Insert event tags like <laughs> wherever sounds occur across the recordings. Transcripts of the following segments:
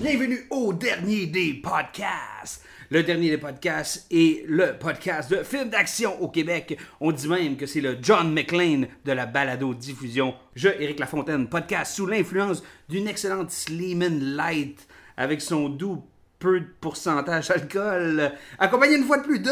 Bienvenue au dernier des podcasts. Le dernier des podcasts est le podcast de films d'action au Québec. On dit même que c'est le John McClane de la balado-diffusion. Je, Éric Lafontaine, podcast sous l'influence d'une excellente Sleeman Light avec son doux peu de pourcentage d'alcool, accompagné une fois de plus de...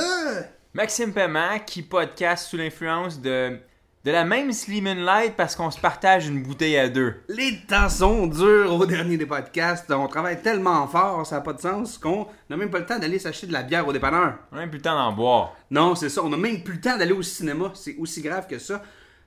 Maxime Paiement qui podcast sous l'influence de, de la même Slimin Light parce qu'on se partage une bouteille à deux. Les temps sont durs au dernier des podcasts. On travaille tellement fort, ça n'a pas de sens, qu'on n'a même pas le temps d'aller s'acheter de la bière au dépanneur. On a même plus le temps d'en boire. Non, c'est ça. On n'a même plus le temps d'aller au cinéma. C'est aussi grave que ça.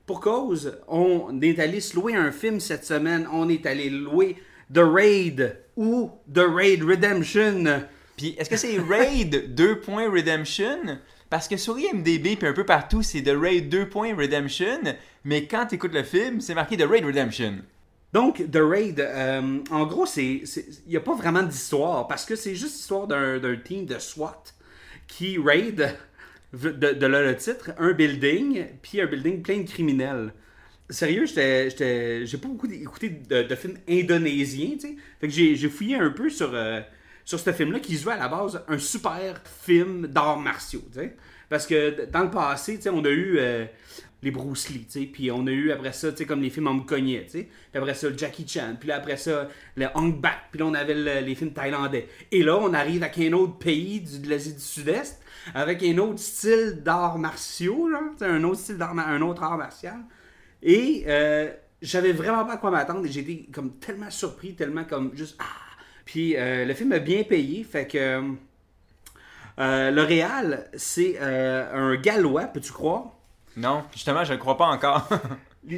Pour cause, on est allé se louer un film cette semaine. On est allé louer The Raid ou The Raid Redemption. Puis est-ce que c'est Raid 2. Redemption? Parce que sur IMDB puis un peu partout, c'est The Raid 2. Redemption, mais quand tu écoutes le film, c'est marqué The Raid Redemption. Donc, The Raid, euh, en gros, il n'y a pas vraiment d'histoire parce que c'est juste l'histoire d'un team de SWAT qui raid, de, là le titre, un building, puis un building plein de criminels. Sérieux, j'ai pas beaucoup écouté de, films indonésiens, tu sais. Fait que j'ai j'ai fouillé un peu sur, euh, sur ce film-là qui se à la base un super film d'arts martiaux, tu sais. Parce que dans le passé, on a eu euh, les Bruce Lee, puis on a eu après ça, comme les films tu sais. Puis après ça, le Jackie Chan, puis après ça, le Hong Bak, puis là on avait le- les films thaïlandais. Et là, on arrive avec un autre pays du- de l'Asie du Sud-Est, avec un autre style d'arts martiaux, un autre style d'art, un autre art martial. Et euh, j'avais vraiment pas à quoi m'attendre et j'étais comme tellement surpris, tellement comme juste ah. Puis euh, le film a bien payé, fait que euh, le réal c'est euh, un gallois, peux-tu croire? Non, justement, je ne crois pas encore. <laughs>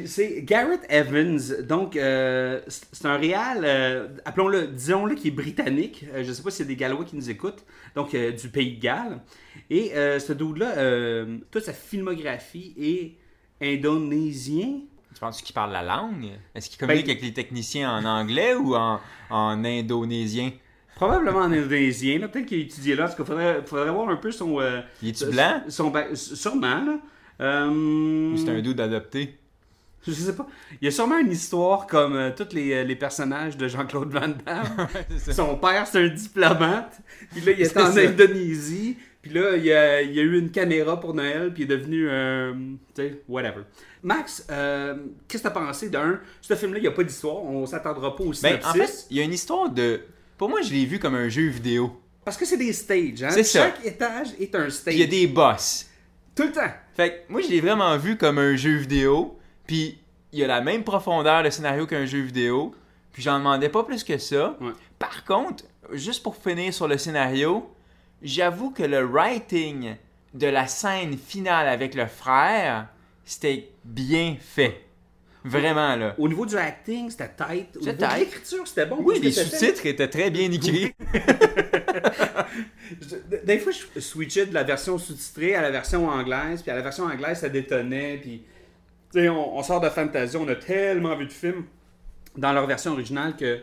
C'est Garrett Evans, donc euh, c'est un réal, euh, appelons-le, disons-le, qui est britannique. Euh, je sais pas s'il y a des Gallois qui nous écoutent, donc euh, du pays de Galles. Et euh, ce dude-là, euh, toute sa filmographie est indonésien. Tu penses qu'il parle la langue? Est-ce qu'il communique Ben- avec les techniciens en anglais ou en, en indonésien? Probablement en indonésien, là. peut-être qu'il a étudié là, parce qu'il faudrait, faudrait voir un peu son... euh, Il est-tu blanc? son, ba- sûrement, là. Euh, Ou c'est un dude adopté? Je sais pas. Il y a sûrement une histoire comme euh, tous les, euh, les personnages de Jean-Claude Van Damme. <laughs> Son père, c'est un diplomate. Puis là, il est en ça. Indonésie. Puis là, il y, a, il y a eu une caméra pour Noël. Puis il est devenu. euh, tu sais, whatever. Max, euh, qu'est-ce que t'as pensé d'un. Ce film-là, il n'y a pas d'histoire. On s'attendra pas au Ben, synopsis. en fait, il y a une histoire de... Pour moi, je l'ai vu comme un jeu vidéo. Parce que c'est des stages. Hein? C'est ça. Chaque étage est un stage. Il y a des boss. Tout le temps. Fait que moi, je l'ai vraiment vu comme un jeu vidéo. Puis il y a la même profondeur de scénario qu'un jeu vidéo. Puis j'en demandais pas plus que ça. Ouais. Par contre, juste pour finir sur le scénario, j'avoue que le writing de la scène finale avec le frère, c'était bien fait. Vraiment, là. Au niveau du acting, c'était tight. Au niveau de tight. l'écriture, c'était bon. Oui, les sous-titres étaient très bien écrits. <laughs> Des fois, je switchais de la version sous-titrée à la version anglaise, puis à la version anglaise, ça détonnait, puis... Tu sais, on, on sort de Fantasia, on a tellement vu de films dans leur version originale que...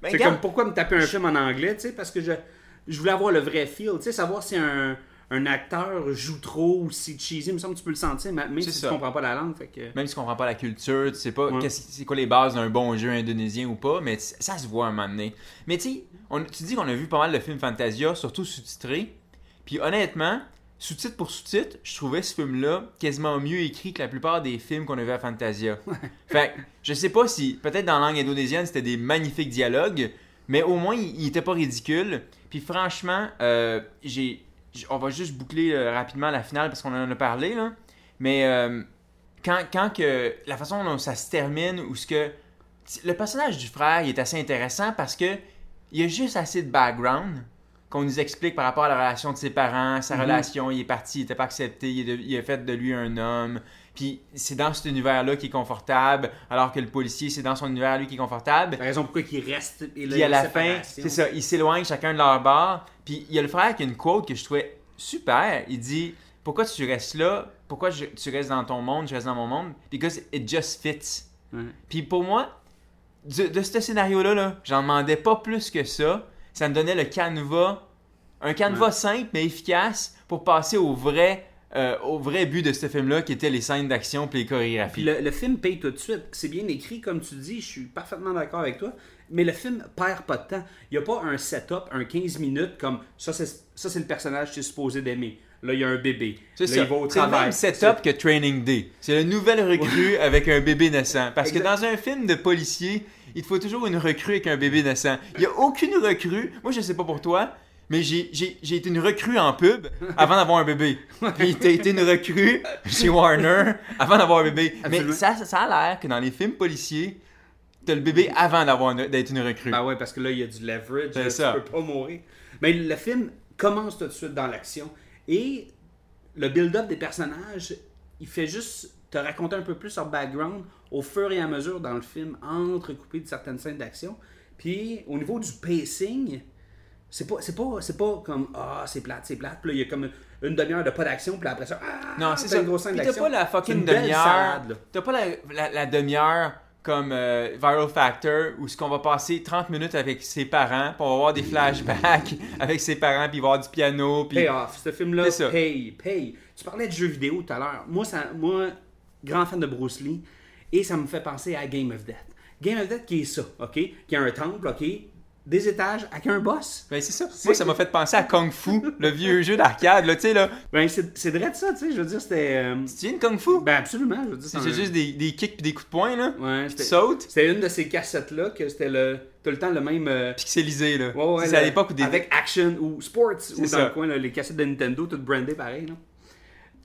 Ben, c'est comme, pourquoi me taper un film en anglais, tu sais, parce que je, je voulais avoir le vrai feel, tu sais, savoir si un, un acteur joue trop ou si cheesy, il me semble que tu peux le sentir, même si ça. tu comprends pas la langue, fait que... Même si tu comprends pas la culture, tu sais pas Ouais. c'est quoi les bases d'un bon jeu indonésien ou pas, mais ça se voit un moment donné. Mais tu tu dis qu'on a vu pas mal de films Fantasia, surtout sous-titrés. Puis honnêtement, sous-titre pour sous-titre, je trouvais ce film-là quasiment mieux écrit que la plupart des films qu'on a vus à Fantasia. fait que, je sais pas si, peut-être dans la langue indonésienne, c'était des magnifiques dialogues, mais au moins, il, il était pas ridicule. Puis franchement, euh, j'ai, on va juste boucler euh, rapidement la finale parce qu'on en a parlé, là. Mais euh, quand, quand que la façon dont ça se termine, ou ce que le personnage du frère il est assez intéressant parce que il y a juste assez de background qu'on nous explique par rapport à la relation de ses parents, sa Mhm. relation, il est parti, il était pas accepté, il, de- il a fait de lui un homme. Puis c'est dans cet univers-là qu'il est confortable, alors que le policier, c'est dans son univers, lui, qui est confortable. La raison pourquoi il reste. Et Puis à la fin, c'est ça, ils s'éloignent chacun de leur bar. Puis il y a le frère qui a une quote que je trouvais super. Il dit Pourquoi tu restes là? Pourquoi je- tu restes dans ton monde? Je reste dans mon monde Because it just fits. Ouais. Puis pour moi, de, de ce scénario-là, là, j'en demandais pas plus que ça. Ça me donnait le canevas, un canevas simple mais efficace pour passer au vrai, euh, au vrai but de ce film-là qui était les scènes d'action puis les chorégraphies. Le, le film paye tout de suite. C'est bien écrit, comme tu dis, je suis parfaitement d'accord avec toi. Mais le film perd pas de temps. Il n'y a pas un setup, un 15 minutes comme ça, c'est le personnage que tu es supposé d'aimer. Là, il y a un bébé. C'est Là, ça. il va au C'est le même setup que Training Day. C'est le nouvel recrue avec un bébé naissant. Parce que dans un film de policier, il te faut toujours une recrue avec un bébé naissant. Il n'y a aucune recrue. Moi, je sais pas pour toi, mais j'ai été une recrue en pub avant d'avoir un bébé. Puis t'as été une recrue chez Warner avant d'avoir un bébé. Mais ça, ça a l'air que dans les films policiers, t'as le bébé avant une- d'être une recrue. Ah ouais, parce que là, il y a du leverage. Là, ça. Tu peux pas mourir. Mais le film commence tout de suite dans l'action. Et le build-up des personnages, il fait juste te raconter un peu plus leur background au fur et à mesure dans le film, entrecoupé de certaines scènes d'action. Puis au niveau du pacing, c'est pas, c'est pas, c'est pas comme ah c'est plate, c'est plate. Puis là, il y a comme une demi-heure de pas d'action, puis après ça, ah, Non, c'est ça. une grosse Puis t'as pas la fucking demi-heure. T'as pas la, la- la demi-heure comme euh, Viral Factor où ce qu'on va passer 30 minutes avec ses parents, puis on va avoir des flashbacks <laughs> avec ses parents, puis il va avoir du piano, puis Payoff. Ce film-là paye, paye. Tu parlais de jeux vidéo tout à l'heure. Moi, ça, moi, grand fan de Bruce Lee, et ça me fait penser à Game of Death. Game of Death qui est ça, OK? Qui a un temple, OK? Des étages avec un boss. Ben, c'est ça. Moi, ça m'a fait penser à Kung Fu, le vieux jeu d'arcade, là, tu sais, là. Ben, c'est vrai de ça, tu sais. Je veux dire, c'était. euh, Tu viens Kung Fu? Ben, absolument. Je veux dire, c'est un- juste des, des kicks puis des coups de poing, là. Ouais, Puis tu c'était sautes, c'était une de ces cassettes-là que c'était le. Tout le temps le même. euh, pixelisé, là. Ouais, ouais, c'est à l'époque où des. Avec Action ou Sports, ou dans ça. le coin, là, les cassettes de Nintendo, toutes brandées pareil. Là.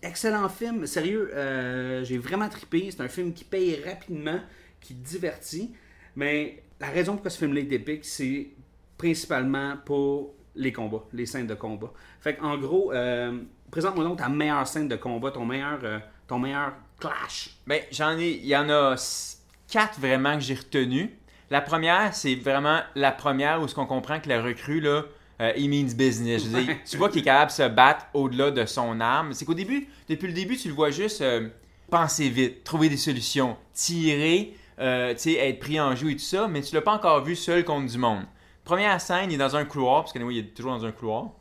Excellent film, sérieux, euh, j'ai vraiment trippé. C'est un film qui paye rapidement, qui divertit. Mais la raison pourquoi ce film-là est épique, c'est principalement pour les combats, les scènes de combat. Fait en gros, euh, présente-moi donc ta meilleure scène de combat, ton meilleur, euh, ton meilleur clash. Ben, j'en ai. Il y en a quatre vraiment que j'ai retenu. La première, c'est vraiment la première où ce qu'on comprend que le recrue, là, euh, he means business. Je tu vois qu'il est capable de se battre au-delà de son arme. C'est qu'au début, depuis le début, tu le vois juste euh, penser vite, trouver des solutions, tirer, euh, tu sais, être pris en joue et tout ça, mais tu l'as pas encore vu seul contre du monde. Première scène, il est dans un couloir, parce que il est toujours dans un couloir.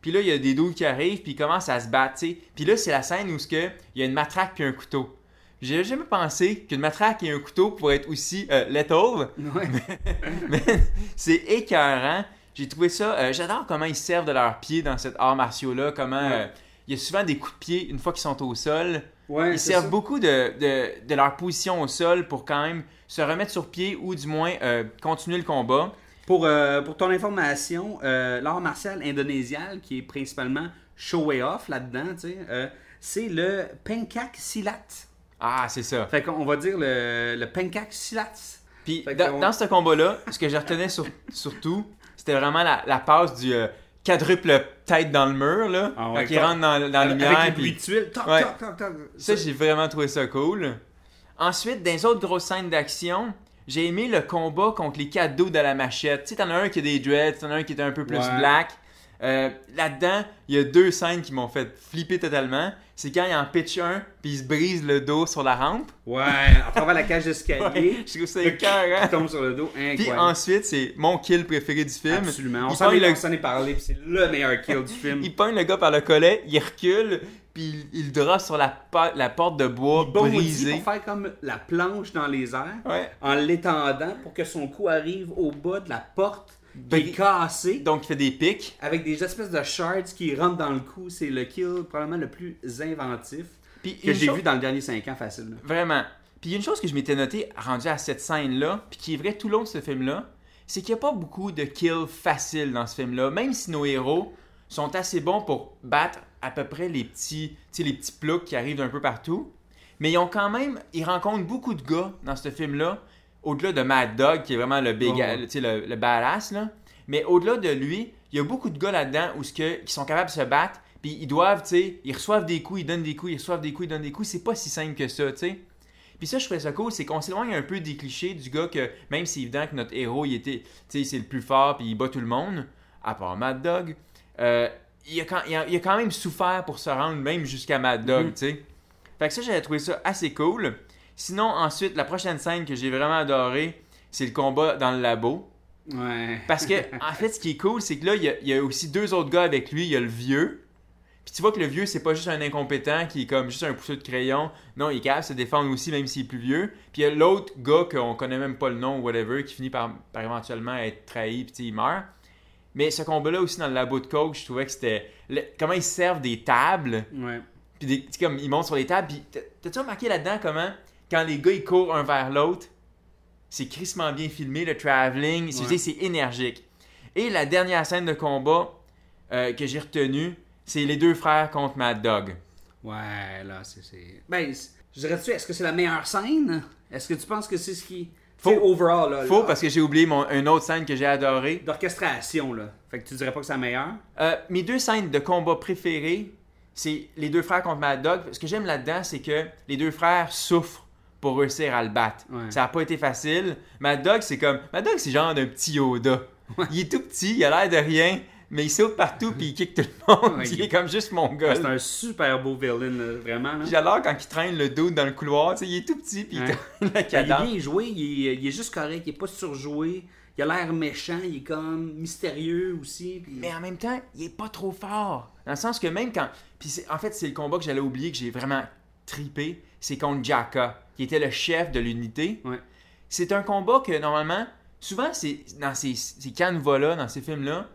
Puis là, il y a des doules qui arrivent, puis ils commencent à se battre. Puis là, c'est la scène où que, il y a une matraque puis un couteau. J'ai jamais pensé qu'une matraque et un couteau pourraient être aussi euh, lethal, Ouais. <laughs> mais c'est écœurant. J'ai trouvé ça. euh, J'adore comment ils servent de leurs pieds dans cet art martiaux-là. Comment Ouais. euh, il y a souvent des coups de pied une fois qu'ils sont au sol. Ouais, Ils servent ça. beaucoup de, de, de leur position au sol pour quand même se remettre sur pied ou du moins euh, continuer le combat. Pour, euh, pour ton information, euh, l'art martial indonésien, qui est principalement show way off là-dedans, c'est le pencak silat. Ah, c'est ça. Fait qu'on va dire le, le pencak silat. Puis dans, ce combat-là, ce que je retenais sur- <laughs> surtout, c'était vraiment la, la passe du quadruple tête dans le mur, là, Ah ouais, quand il toc. rentre dans, dans la lumière. Avec les puis- tuiles. Toc, Ouais. toc, toc, toc. Ça, j'ai vraiment trouvé ça cool. Ensuite, dans les autres grosses scènes d'action, j'ai aimé le combat contre les cadeaux de la machette. Tu sais, t'en as un qui a des dreads, t'en as un qui est un peu plus Ouais. black. Euh, Là-dedans, il y a deux scènes qui m'ont fait flipper totalement. C'est quand il en pitch un, puis il se brise le dos sur la rampe. Ouais, à travers la cage d'escalier. <laughs> Ouais, je trouve ça Il écœurant. tombe sur le dos. Puis Incroyable. ensuite, c'est mon kill préféré du film. Absolument. On Il s'en est, le- parlé, puis c'est le meilleur kill du film. <laughs> Il pogne le gars par le collet, il recule, puis il, il sur la, porte de bois Bon brisée. pour faire comme la planche dans les airs, Ouais. en l'étendant pour que son cou arrive au bas de la porte qui est. Donc, il fait des pics. avec des espèces de shards qui rentrent dans le cou. C'est le kill probablement le plus inventif Puis que j'ai chose- vu dans le dernier 5 ans facile. là. Vraiment. Puis il y a une chose que je m'étais noté rendu à cette scène-là, puis qui est vrai tout le long de ce film-là, c'est qu'il n'y a pas beaucoup de kills faciles dans ce film-là. Même si nos héros sont assez bons pour battre à peu près les petits, les petits ploucs qui arrivent d'un peu partout, mais ils ont quand même, ils rencontrent beaucoup de gars dans ce film-là, au-delà de Mad Dog, qui est vraiment le big, Oh, le, le badass, là. Mais au-delà de lui, il y a beaucoup de gars là-dedans où ce que, qui sont capables de se battre, puis ils doivent, tu sais, ils reçoivent des coups, ils donnent des coups, ils reçoivent des coups, ils donnent des coups. C'est pas si simple que ça, tu sais. Puis ça, je trouvais ça cool, c'est qu'on s'éloigne un peu des clichés du gars que, même si évident que notre héros, il était, tu sais, c'est le plus fort, puis il bat tout le monde, à part Mad Dog, euh, il, a quand, il, a, il a quand même souffert pour se rendre même jusqu'à Mad Dog, Mhm. tu sais. Fait que ça, j'avais trouvé ça assez cool. Sinon, ensuite, la prochaine scène que j'ai vraiment adoré, c'est le combat dans le labo. Ouais. Parce que, <laughs> en fait, ce qui est cool, c'est que là, il y, a, il y a aussi deux autres gars avec lui. Il y a le vieux. Puis tu vois que le vieux, c'est pas juste un incompétent qui est comme juste un pousseux de crayon. Non, il est capable de se défendre aussi, même s'il est plus vieux. Puis il y a l'autre gars qu'on connaît même pas le nom ou whatever, qui finit par, par éventuellement être trahi, puis il meurt. Mais ce combat-là aussi dans le labo de coke, je trouvais que c'était. le- comment ils se servent des tables. Ouais. Puis des- tu sais, comme ils montent sur les tables. Puis t'as- t'as-tu remarqué là-dedans comment, quand les gars ils courent un vers l'autre, c'est crissement bien filmé, le veux Ouais. c'est énergique. Et la dernière scène de combat euh, que j'ai retenue, c'est les deux frères contre Mad Dog. Ouais, là, c'est. Ben, je dirais-tu, est-ce que c'est la meilleure scène? Est-ce que tu penses que c'est ce qui. Faux. Overall, là. Faux là, parce que j'ai oublié mon, une autre scène que j'ai adorée. D'orchestration, là. Fait que tu dirais pas que c'est la meilleure? Euh, mes deux scènes de combat préférées, c'est les deux frères contre Mad Dog. Ce que j'aime là-dedans, c'est que les deux frères souffrent pour réussir à le battre. Ouais. Ça n'a pas été facile. Mad Dog, c'est comme. Mad Dog, c'est genre d'un petit Yoda. Il est tout petit, il a l'air de rien, mais il saute partout puis il kick tout le monde. Ouais, <laughs> il est comme juste mon gars. C'est un super beau villain, là, vraiment. Là. J'adore quand il traîne le dos dans le couloir. il est tout petit puis il la Ben, il est cadence. bien joué, il est, il est juste correct, il est pas surjoué. Il a l'air méchant, il est comme mystérieux aussi. puis- Mais en même temps, il est pas trop fort. Dans le sens que même quand. Puis c'est- en fait, c'est le combat que j'allais oublier, que j'ai vraiment tripé. C'est contre Jaka, qui était le chef de l'unité. Ouais. C'est un combat que normalement, souvent, c'est dans ces, ces canevas-là, dans ces films-là,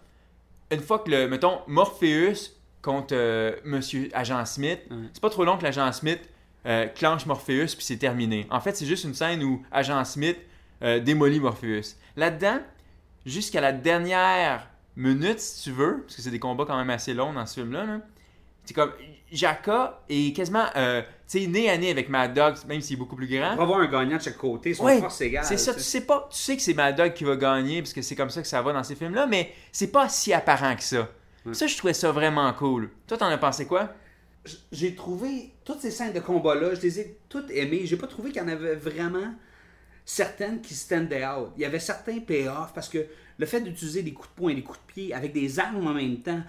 une fois que le, mettons, Morpheus contre euh, Monsieur Agent Smith, Ouais. c'est pas trop long que l'Agent Smith euh, clenche Morpheus puis c'est terminé. En fait, c'est juste une scène où Agent Smith euh, démolit Morpheus. Là-dedans, jusqu'à la dernière minute, si tu veux, parce que c'est des combats quand même assez longs dans ce film-là, là, c'est comme Jaka est quasiment euh, nez à nez avec Mad Dog, même s'il est beaucoup plus grand. On va avoir un gagnant de chaque côté, son Ouais, force égale. C'est ça, tu sais. pas, tu sais que c'est Mad Dog qui va gagner parce que c'est comme ça que ça va dans ces films-là, mais c'est pas si apparent que ça. Ouais. Ça, je trouvais ça vraiment cool. Toi, t'en as pensé quoi? J'ai trouvé toutes ces scènes de combat-là, je les ai toutes aimées. J'ai pas trouvé qu'il y en avait vraiment certaines qui standaient out. Il y avait certains payoffs parce que le fait d'utiliser des coups de poing des coups de pied avec des armes en même temps,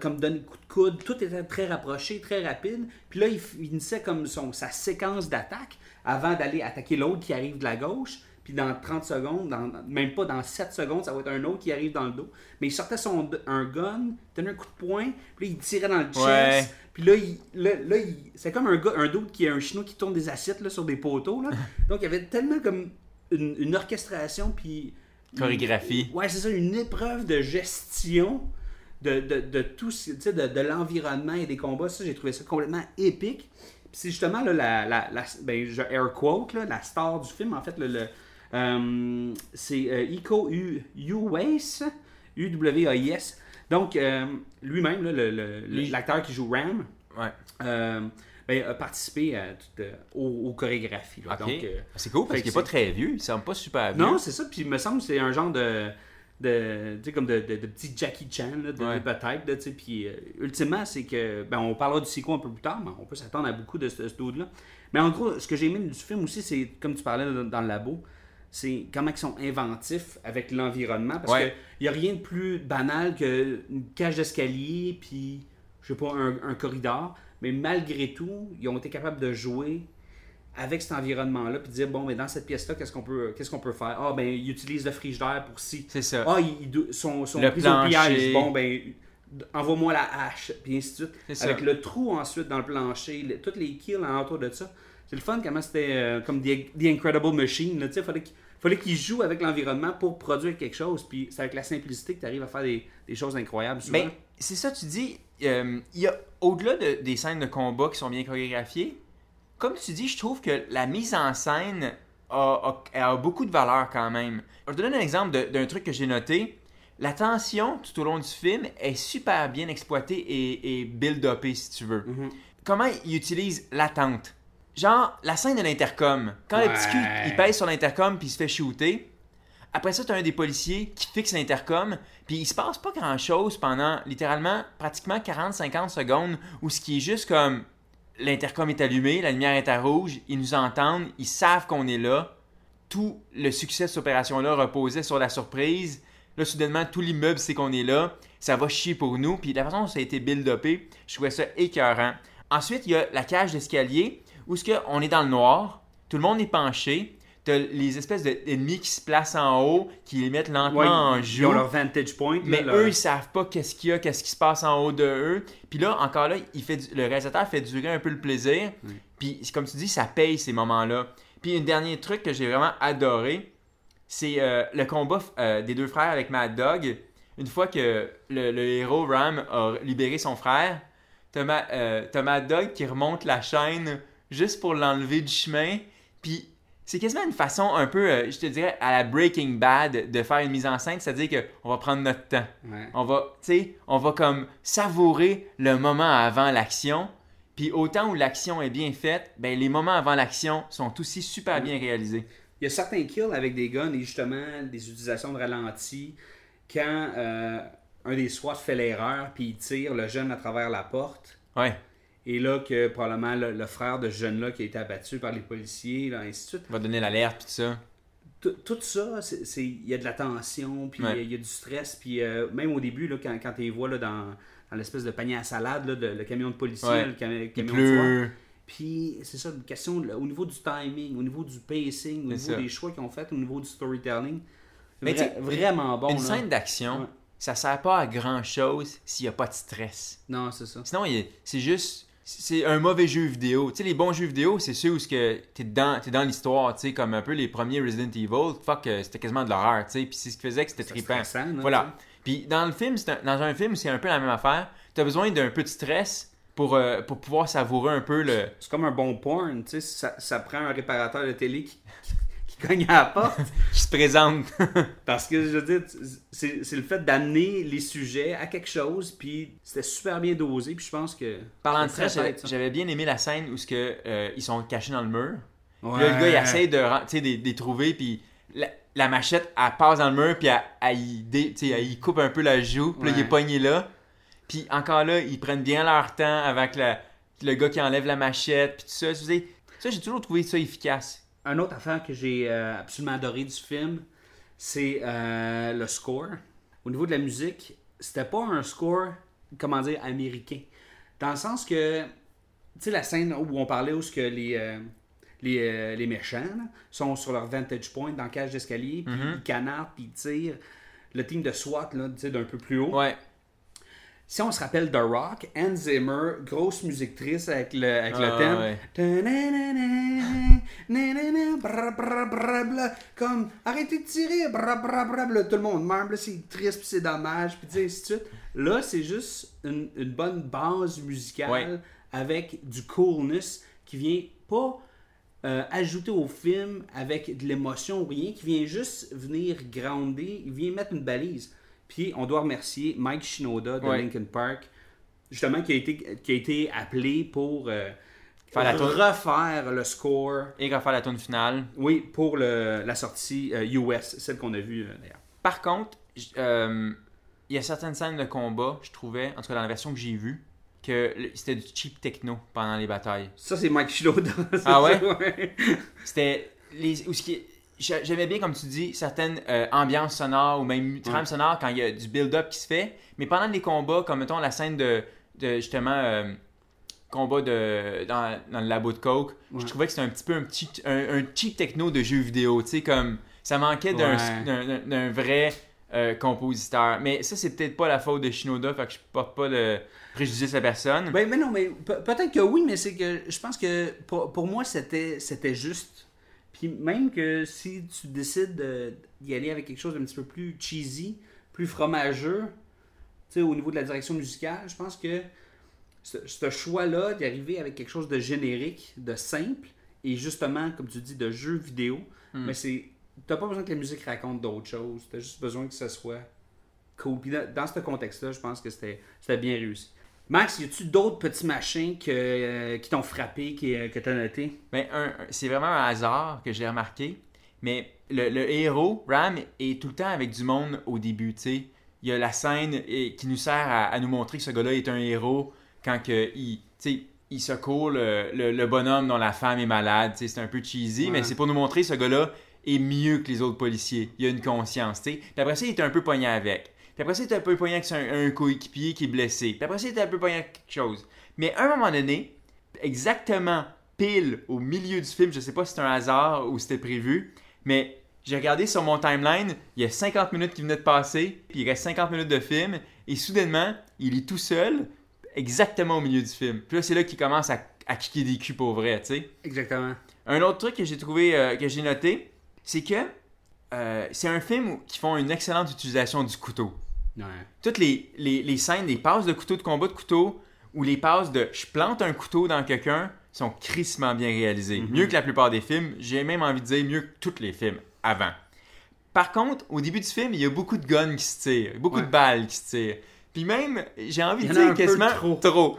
comme donner des coups de coude, tout était très rapproché, très rapide. Puis là, il finissait comme son, sa séquence d'attaque avant d'aller attaquer l'autre qui arrive de la gauche. Puis dans 30 secondes, dans- même pas dans 7 secondes, ça va être un autre qui arrive dans le dos. Mais il sortait son, un gun, donnait un coup de poing, puis là, il tirait dans le chest. Ouais. Puis là, il, là, là, il- c'est comme un gars, un doute qui est un chinois qui tourne des assiettes là, sur des poteaux. Là. <laughs> Donc, il y avait tellement comme une, une orchestration, puis... Chorégraphie. Ouais, c'est ça, une épreuve de gestion de, de, de tout, ce- tu sais, de, de l'environnement et des combats. Ça, j'ai trouvé ça complètement épique. Puis c'est justement là, la, la, la- ben, je air quote, là, la star du film, en fait, le, le, euh, c'est euh, Iko U- Uwais, U-W-A-I-S. Donc, euh, lui-même, là, le- l'acteur qui joue Ram, Ouais. Euh, ben, a participé à tout, euh, aux, aux chorégraphies. là. Ok. Donc, euh, c'est cool parce qu'il est que pas très vieux. Il semble pas super vieux. non, c'est ça. Puis il me semble que c'est un genre de. de tu sais, comme de, de, de petit Jackie Chan, là, de, Ouais. de peut-être. Puis euh, ultimement, c'est que. Ben, on parlera du sequel un peu plus tard, mais on peut s'attendre à beaucoup de ce, ce dude-là. Mais en gros, ce que j'ai aimé du film aussi, c'est, comme tu parlais dans, dans le labo, c'est comment ils sont inventifs avec l'environnement. Parce Ouais. qu'il n'y a rien de plus banal qu'une cage d'escalier, puis, je sais pas, un, un corridor. Mais malgré tout, ils ont été capables de jouer avec cet environnement-là, puis dire, bon, mais dans cette pièce-là, qu'est-ce qu'on peut, qu'est-ce qu'on peut faire? Ah, ben, ils utilisent le frigidaire pour ci. C'est ça. Ah, ils, ils sont, sont Le pris au plancher. piège. Bon, ben, envoie-moi la hache, puis ainsi de suite. Ça. Avec le trou ensuite dans le plancher, le- toutes les kills autour de ça. C'est le fun comment c'était euh, comme The, The Incredible Machine. Là, tu sais, fallait qu'il fallait qu'ils jouent avec l'environnement pour produire quelque chose. Puis c'est avec la simplicité que tu arrives à faire des, des choses incroyables souvent. Mais c'est ça, tu dis, euh, il y a au-delà de- des scènes de combat qui sont bien chorégraphiées, comme tu dis, je trouve que la mise en scène a, a- a beaucoup de valeur quand même. Je te donner un exemple d'un truc que j'ai noté. La tension tout au long du film est super bien exploitée et, et build-upée, si tu veux. Mhm. Comment il utilise l'attente? Genre, la scène de l'intercom. Quand le petit cul, Ouais. il pèse sur l'intercom puis il se fait shooter, après ça, tu as un des policiers qui fixe l'intercom, puis il se passe pas grand chose pendant littéralement pratiquement 40-50 secondes où ce qui est juste comme l'intercom est allumé, la lumière est à rouge, ils nous entendent, ils savent qu'on est là. Tout le succès de cette opération-là reposait sur la surprise. Là, soudainement, tout l'immeuble sait qu'on est là. Ça va chier pour nous. Puis la façon dont ça a été build-upé, je trouvais ça écœurant. Ensuite, il y a la cage d'escalier où ce on est dans le noir, tout le monde est penché, t'as les espèces d'ennemis qui se placent en haut, qui les mettent lentement Ouais, en ils joue. ont leur vantage point. là, Mais leur- eux, ils savent pas qu'est-ce qu'il y a, qu'est-ce qui se passe en haut de eux. Puis là, encore là, il fait du- le réalisateur fait durer un peu le plaisir. Puis comme tu dis, ça paye ces moments-là. Puis un dernier truc que j'ai vraiment adoré, c'est euh, le combat euh, des deux frères avec Mad Dog. Une fois que le, le héros Ram a libéré son frère, t'as Ma- euh, t'as Mad Dog qui remonte la chaîne juste pour l'enlever du chemin. Puis c'est quasiment une façon un peu, euh, je te dirais, à la Breaking Bad de faire une mise en scène, c'est-à-dire qu'on va prendre notre temps. Ouais. On va, tu sais, on va comme savourer le moment avant l'action. Puis autant où l'action est bien faite, ben les moments avant l'action sont aussi super bien réalisés. Il y a certains kills avec des guns et justement des utilisations de ralenti quand euh, un des SWAT fait l'erreur puis il tire le jeune à travers la porte. Ouais, Et là, que probablement le, le frère de ce jeune-là qui a été abattu par les policiers, là, ainsi de suite. va donner l'alerte puis tout ça. Tout, tout ça, il y a de la tension, puis Ouais. il y a du stress, puis euh, même au début, là, quand, quand tu les vois là, dans, dans l'espèce de panier à salade, là, de- le camion de policier, Ouais. le camion de pleut. Puis c'est ça, une question là, au niveau du timing, au niveau du pacing, au niveau ça. des choix qu'ils ont fait, au niveau du storytelling. Mais Vra- vraiment bon. Une là. scène d'action, Ouais. ça sert pas à grand chose s'il n'y a pas de stress. Non, c'est ça. Sinon, c'est juste. C'est un mauvais jeu vidéo. Tu sais, les bons jeux vidéo, c'est ceux où ce que t'es dans, t'es dans l'histoire, tu sais, comme un peu les premiers Resident Evil. Fuck, euh, c'était quasiment de l'horreur, tu sais. Puis c'est ce qui faisait que c'était C'est trippant. Voilà. Puis dans le film, un- dans un film, c'est un peu la même affaire. T'as besoin d'un peu de stress pour, euh, pour pouvoir savourer un peu le. C'est comme un bon porn, tu sais, ça, ça prend un réparateur de télé qui, qui cogne à la porte. <laughs> qui se présente. <laughs> Parce que, je veux dire, c'est c'est le fait d'amener les sujets à quelque chose, puis c'était super bien dosé, puis je pense que... Parlant de j'avais- ça. j'avais bien aimé la scène où ce que, euh, ils sont cachés dans le mur. Puis Ouais. là, le gars, il essaie de, de, de les trouver, puis la, la machette, elle passe dans le mur, puis elle, elle elle y coupe un peu la joue, puis là, il est pogné là. Puis encore là, ils prennent bien leur temps avec la- le gars qui enlève la machette, puis tout ça. Ça, j'ai toujours trouvé ça efficace. Un autre affaire que j'ai euh, absolument adoré du film, c'est euh, le score. Au niveau de la musique, c'était pas un score, comment dire, américain. Dans le sens que, tu sais, la scène où on parlait où ce que les, euh, les, les méchants là, sont sur leur vantage point dans le cage d'escalier, puis ils canardent, puis ils tirent. Le team de SWAT, là, tu sais, d'un peu plus haut. Ouais. Si on se rappelle The Rock, Hans Zimmer, grosse musique triste avec le, avec le Ah, thème. ouais. Ta-na-na-na, na-na-na, bra, bra, bra, bla. Comme arrêtez de tirer, tout le monde meurt, c'est triste, puis c'est dommage, puis ainsi de suite. Là, c'est juste une, une bonne base musicale Ouais. avec du coolness qui vient pas euh, ajouter au film avec de l'émotion ou rien, qui vient juste venir grounder, il vient mettre une balise. Puis on doit remercier Mike Shinoda de Ouais. Linkin Park, justement, qui a été, qui a été appelé pour euh, Faire la tourne. refaire le score, Et refaire la tourne finale. oui, pour le- la sortie euh, US, celle qu'on a vue euh, d'ailleurs. Par contre, euh, il y a certaines scènes de combat, je trouvais, en tout cas dans la version que j'ai vue, que c'était du cheap techno pendant les batailles. Ça, c'est Mike Shinoda. <laughs> Ah ouais? C'était les j'aimais bien comme tu dis certaines euh, ambiances sonores ou même trames sonores quand il y a du build-up qui se fait mais pendant les combats comme mettons la scène de, de justement euh, combat de dans, dans le labo de coke Ouais. je trouvais que c'était un petit peu un petit un, un cheap techno de jeu vidéo tu sais comme ça manquait d'un Ouais. vrai euh, compositeur mais ça c'est peut-être pas la faute de Shinoda fait que je porte pas de préjudice à personne Ben, mais non, mais pe- peut-être que oui, mais c'est que je pense que pour, pour moi, c'était c'était juste. Puis même que si tu décides de- d'y aller avec quelque chose d'un petit peu plus cheesy, plus fromageux, tu sais, au niveau de la direction musicale, je pense que ce, ce choix-là d'arriver avec quelque chose de générique, de simple, et justement, comme tu dis, de jeu vidéo, mais c'est. T'as pas besoin que la musique raconte d'autres choses, t'as juste besoin que ça soit cool. Puis dans, dans ce contexte-là, je pense que c'était bien réussi. Max, y a-tu d'autres petits machins que, euh, qui t'ont frappé, qui, euh, que t'as noté? Ben, c'est vraiment un hasard que j'ai remarqué. Mais le, le héros, Ram, est tout le temps avec du monde au début, tu sais. Il y a la scène et- qui nous sert à, à nous montrer que ce gars-là est un héros quand que il, il secourt le, le- le bonhomme dont la femme est malade. C'est un peu cheesy, Ouais. mais c'est pour nous montrer que ce gars-là est mieux que les autres policiers. Il a une conscience. sais. Puis après ça, il est un peu pogné avec. Puis après ça, est un peu pogné avec un, un coéquipier qui est blessé. Puis après ça, est un peu pogné avec quelque chose. Mais à un moment donné, exactement pile au milieu du film, je sais pas si c'est un hasard ou c'était prévu, mais j'ai regardé sur mon timeline, il y a 50 minutes qui venaient de passer, puis il reste 50 minutes de film, et soudainement, il est tout seul, exactement au milieu du film. Puis là, c'est là qu'il commence à, à kicker des culs pour vrai, tu sais. Exactement. Un autre truc que j'ai trouvé, euh, que j'ai noté, c'est que euh, c'est un film où- qui font une excellente utilisation du couteau. Ouais. Toutes les, les, les scènes, les passes de couteau, de combat de couteau, ou les passes de je plante un couteau dans quelqu'un, sont crissement bien réalisées. Mhm. Mieux que la plupart des films, j'ai même envie de dire mieux que tous les films avant. Par contre, au début du film, il y a beaucoup de guns qui se tirent, beaucoup Ouais. de balles qui se tirent. Puis même, j'ai envie de dire quasiment trop. trop.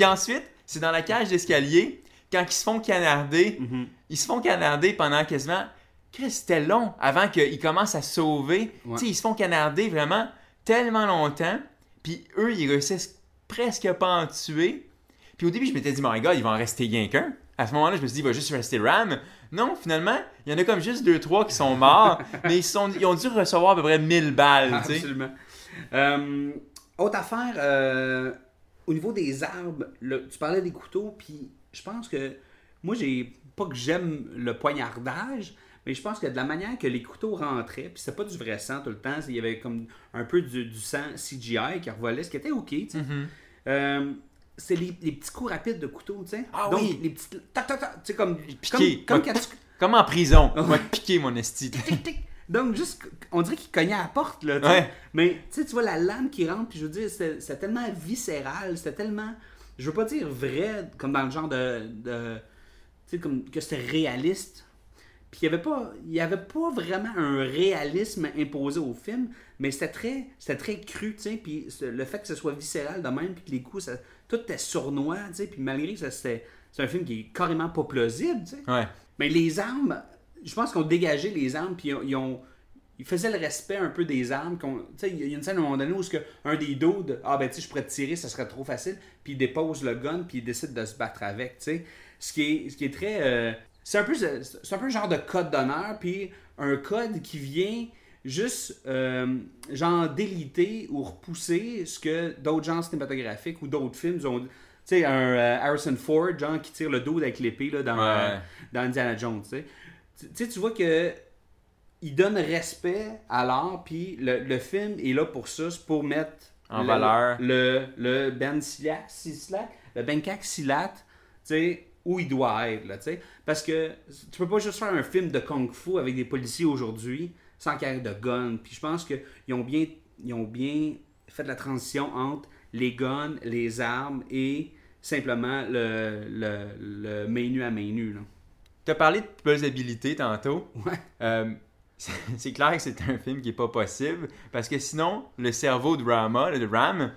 Puis ensuite, c'est dans la cage d'escalier, quand ils se font canarder, Mhm. ils se font canarder pendant quasiment. Chris, c'était long avant qu'ils commencent à sauver. Ouais. Ils se font canarder vraiment tellement longtemps. Puis eux, ils réussissent presque pas à en tuer. Puis au début, je m'étais dit, my god, il va en rester rien qu'un. À ce moment-là, je me suis dit, il va juste rester Ram. Non, finalement, il y en a comme juste deux, trois qui sont morts. <laughs> mais ils, sont, ils ont dû recevoir à peu près 1000 balles. Absolument. Euh, autre affaire, euh, au niveau des arbres, le- tu parlais des couteaux, puis je pense que moi, j'ai pas que j'aime le poignardage, mais je pense que de la manière que les couteaux rentraient, puis c'était pas du vrai sang tout le temps, il y avait comme un peu du, du sang CGI qui revolait, ce qui était ok, tu sais. Mhm. Euh, c'est les, les petits coups rapides de couteau, tu sais. Ah Donc, oui. les petits. Tac, tac, tac, tu sais, comme. Piqué. Comme, comme Ouais. quand tu- Comme en prison. On va te piquer, mon esti. tic, tic. Donc, juste, on dirait qu'il cognait à la porte, là. Ouais. Mais, tu sais, tu vois la lame qui rentre, puis je veux dire, c'était tellement viscéral, c'était tellement. Je veux pas dire vrai, comme dans le genre de. de tu sais, comme que c'était réaliste. Puis il y avait pas, il y avait pas vraiment un réalisme imposé au film, mais c'était très, c'était très cru, tu sais. Puis le fait que ce soit viscéral de même, puis que les coups, ça, tout était sournois, tu sais. Puis malgré que c'était, c'est un film qui est carrément pas plausible, tu sais. Ouais. Mais les armes, je pense qu'on dégagé les armes, puis ils ont, ils faisaient le respect un peu des armes. qu'on- Tu sais, il y a une scène à un moment donné où un des dudes, ah ben tu sais, je pourrais te tirer, ça serait trop facile, puis il dépose le gun, puis il décide de se battre avec, tu sais. Ce qui est, ce qui est très. euh, c'est un peu, c'est un peu un genre de code d'honneur, puis un code qui vient juste, euh, genre, déliter ou repousser ce que d'autres genres cinématographiques ou d'autres films ont. Tu sais, un euh, Harrison Ford, genre, qui tire le dos avec l'épée là, dans, Ouais. dans Indiana Jones, tu sais. Tu tu vois que il donne respect à l'art, puis le, le film est là pour ça, c'est pour mettre En le, valeur. le, le Ben Silat, le Benkak Silat, tu sais, où il doit être, là, tu sais. Parce que tu peux pas juste faire un film de kung-fu avec des policiers aujourd'hui sans qu'il y ait de guns. Puis je pense qu'ils ont bien, ils ont bien fait la transition entre les guns, les armes et simplement le, le, le main nu à main nue, là. Tu as parlé de plausibilité tantôt. Ouais. Euh, <laughs> c'est clair que c'est un film qui n'est pas possible parce que sinon, le cerveau de Rama, de Ram,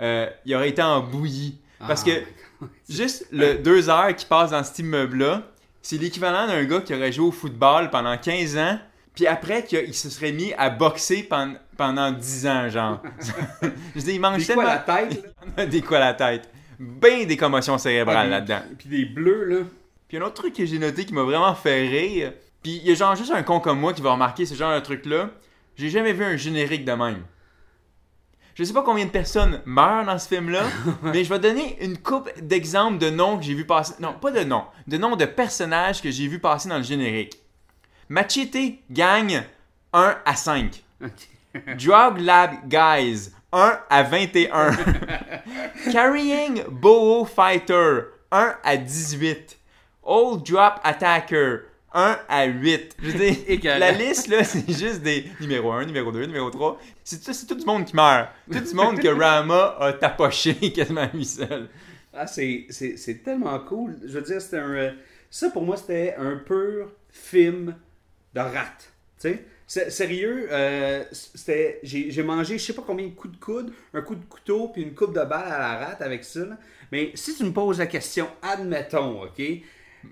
euh, il aurait été en bouillie. Parce Ah, que <laughs> juste le deux heures qui passe dans cet immeuble-là, c'est l'équivalent d'un gars qui aurait joué au football pendant 15 ans, puis après qu'il se serait mis à boxer pen- pendant 10 ans, genre. <laughs> Je dire, il mange Des quoi tellement la tête, là? Des quoi à la tête. Ben des commotions cérébrales Ah, là-dedans. Puis des bleus, là. Puis un autre truc que j'ai noté qui m'a vraiment fait rire, puis il y a genre juste un con comme moi qui va remarquer ce genre de truc-là, j'ai jamais vu un générique de même. Je sais pas combien de personnes meurent dans ce film-là, <laughs> mais je vais donner une coupe d'exemples de noms que j'ai vu passer. Non, pas de noms, de noms de personnages que j'ai vu passer dans le générique. Machete gagne 1 à 5. Ok. <laughs> Drug Lab Guys 1 à 21. <laughs> Carrying Bow Fighter 1 à 18. Old Drop Attacker 1 à 8. Je veux dire, <laughs> la liste là, c'est juste des numéro 1, numéro 2, numéro 3. C'est tout, c'est tout du monde qui meurt. Tout du monde que Rama a tapoché <laughs> quasiment à lui seul. Ah, c'est, c'est, c'est tellement cool. Je veux dire, c'était un. euh, Ça, pour moi, c'était un pur film de rat. sais? C'est- Sérieux, euh, c'était, j'ai, j'ai mangé je sais pas combien de coups de coude, un coup de couteau, puis une coupe de balle à la rate avec ça. là. Mais si tu me poses la question, admettons, OK,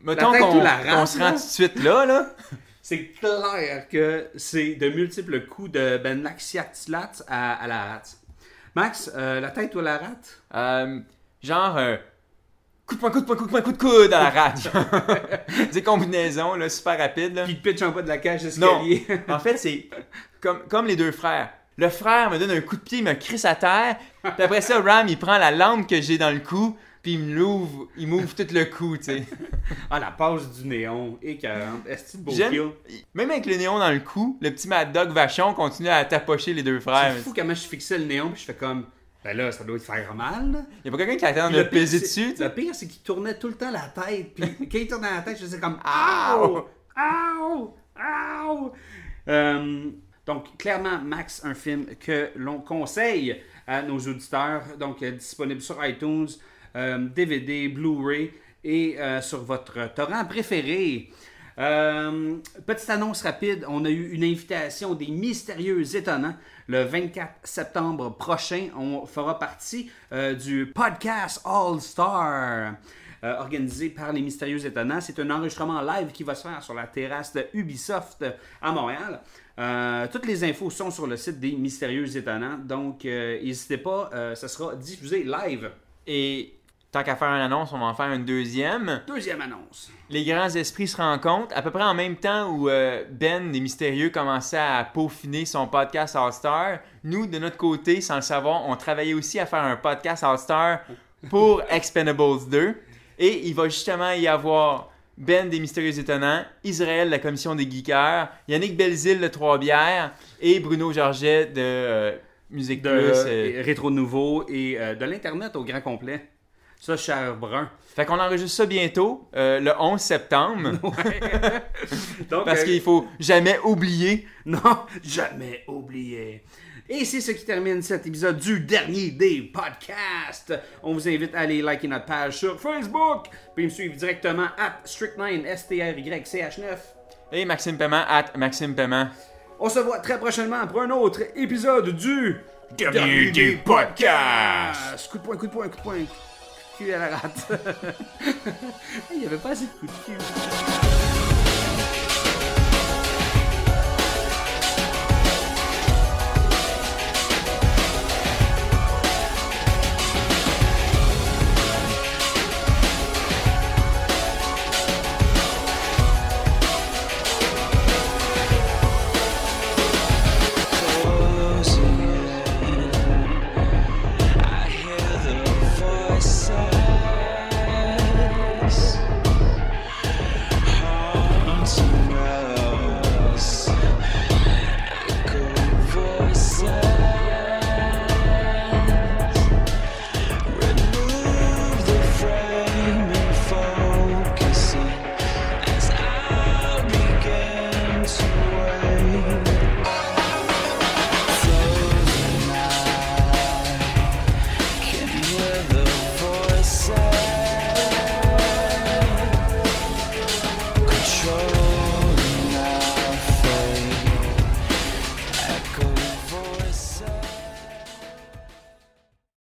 Mettons qu'on se rend tout de suite là, là. <laughs> c'est clair que c'est de multiples coups de Ben Laxiatlat à, à la rate. Max, euh, la tête ou la rate? Euh, genre, euh, coup de poing, coup de poing, coup de poing, coup de coude à la rate. <laughs> Des combinaisons, là, super rapides, là. Puis pitch en bas de la cage Non. d'escalier. <laughs> En fait, c'est comme, comme les deux frères. Le frère me donne un coup de pied, il me crisse à terre. Puis après ça, Ram, il prend la lampe que j'ai dans le cou, puis il me l'ouvre, il m'ouvre tout le cou, tu sais. <laughs> ah, la passe du néon, écœurante. Est-ce que beau kill? Même avec le néon dans le cou, le petit Mad Dog Vachon continue à tapocher les deux frères. C'est fou comment je fixais le néon, puis je fais comme, ben là, ça doit te faire mal. Il y a pas quelqu'un qui attend de le peser dessus. Le pire, c'est qu'il tournait tout le temps la tête. Puis <laughs> quand il tournait la tête, je faisais comme! Ow! Ow! Euh, donc, clairement, Max, un film que l'on conseille à nos auditeurs. Donc, euh, disponible sur iTunes, DVD, Blu-ray et euh, sur votre torrent préféré. Euh, petite annonce rapide, on a eu une invitation des Mystérieux Étonnants le 24 septembre prochain. On fera partie euh, du podcast All Star. euh, organisé par les Mystérieux Étonnants. C'est un enregistrement live qui va se faire sur la terrasse de Ubisoft à Montréal. Euh, toutes les infos sont sur le site des Mystérieux Étonnants, donc euh, n'hésitez pas, euh, ça sera diffusé live. Et tant qu'à faire une annonce, on va en faire une deuxième. Deuxième annonce. Les grands esprits se rencontrent à peu près en même temps où euh, Ben des Mystérieux commençait à peaufiner son podcast All Star. Nous, de notre côté, sans le savoir, on travaillait aussi à faire un podcast All Star pour <laughs> Expendables 2. Et il va justement y avoir Ben des Mystérieux Étonnants, Israël de la Commission des Geekers, Yannick Belzile de Trois-Bières et Bruno Georget de euh, Musique De Plus. euh, Rétro Nouveau et euh, de l'Internet au grand complet. Ça, cher Brun. Fait qu'on enregistre ça bientôt, euh, le 11 septembre. <laughs> <laughs> Donc, Parce euh, qu'il faut jamais oublier Non, jamais oublié. Et c'est ce qui termine cet épisode du dernier des podcasts. On vous invite à aller liker notre page sur Facebook, puis me suivre directement at Strict9, S-T-R-Y-C-H-9. Et Maxime Paiement, at Maxime Paiement. On se voit très prochainement pour un autre épisode du Dernier des podcasts. Coup de poing, coup de poing, coup de poing, coup de cul à la rate. Il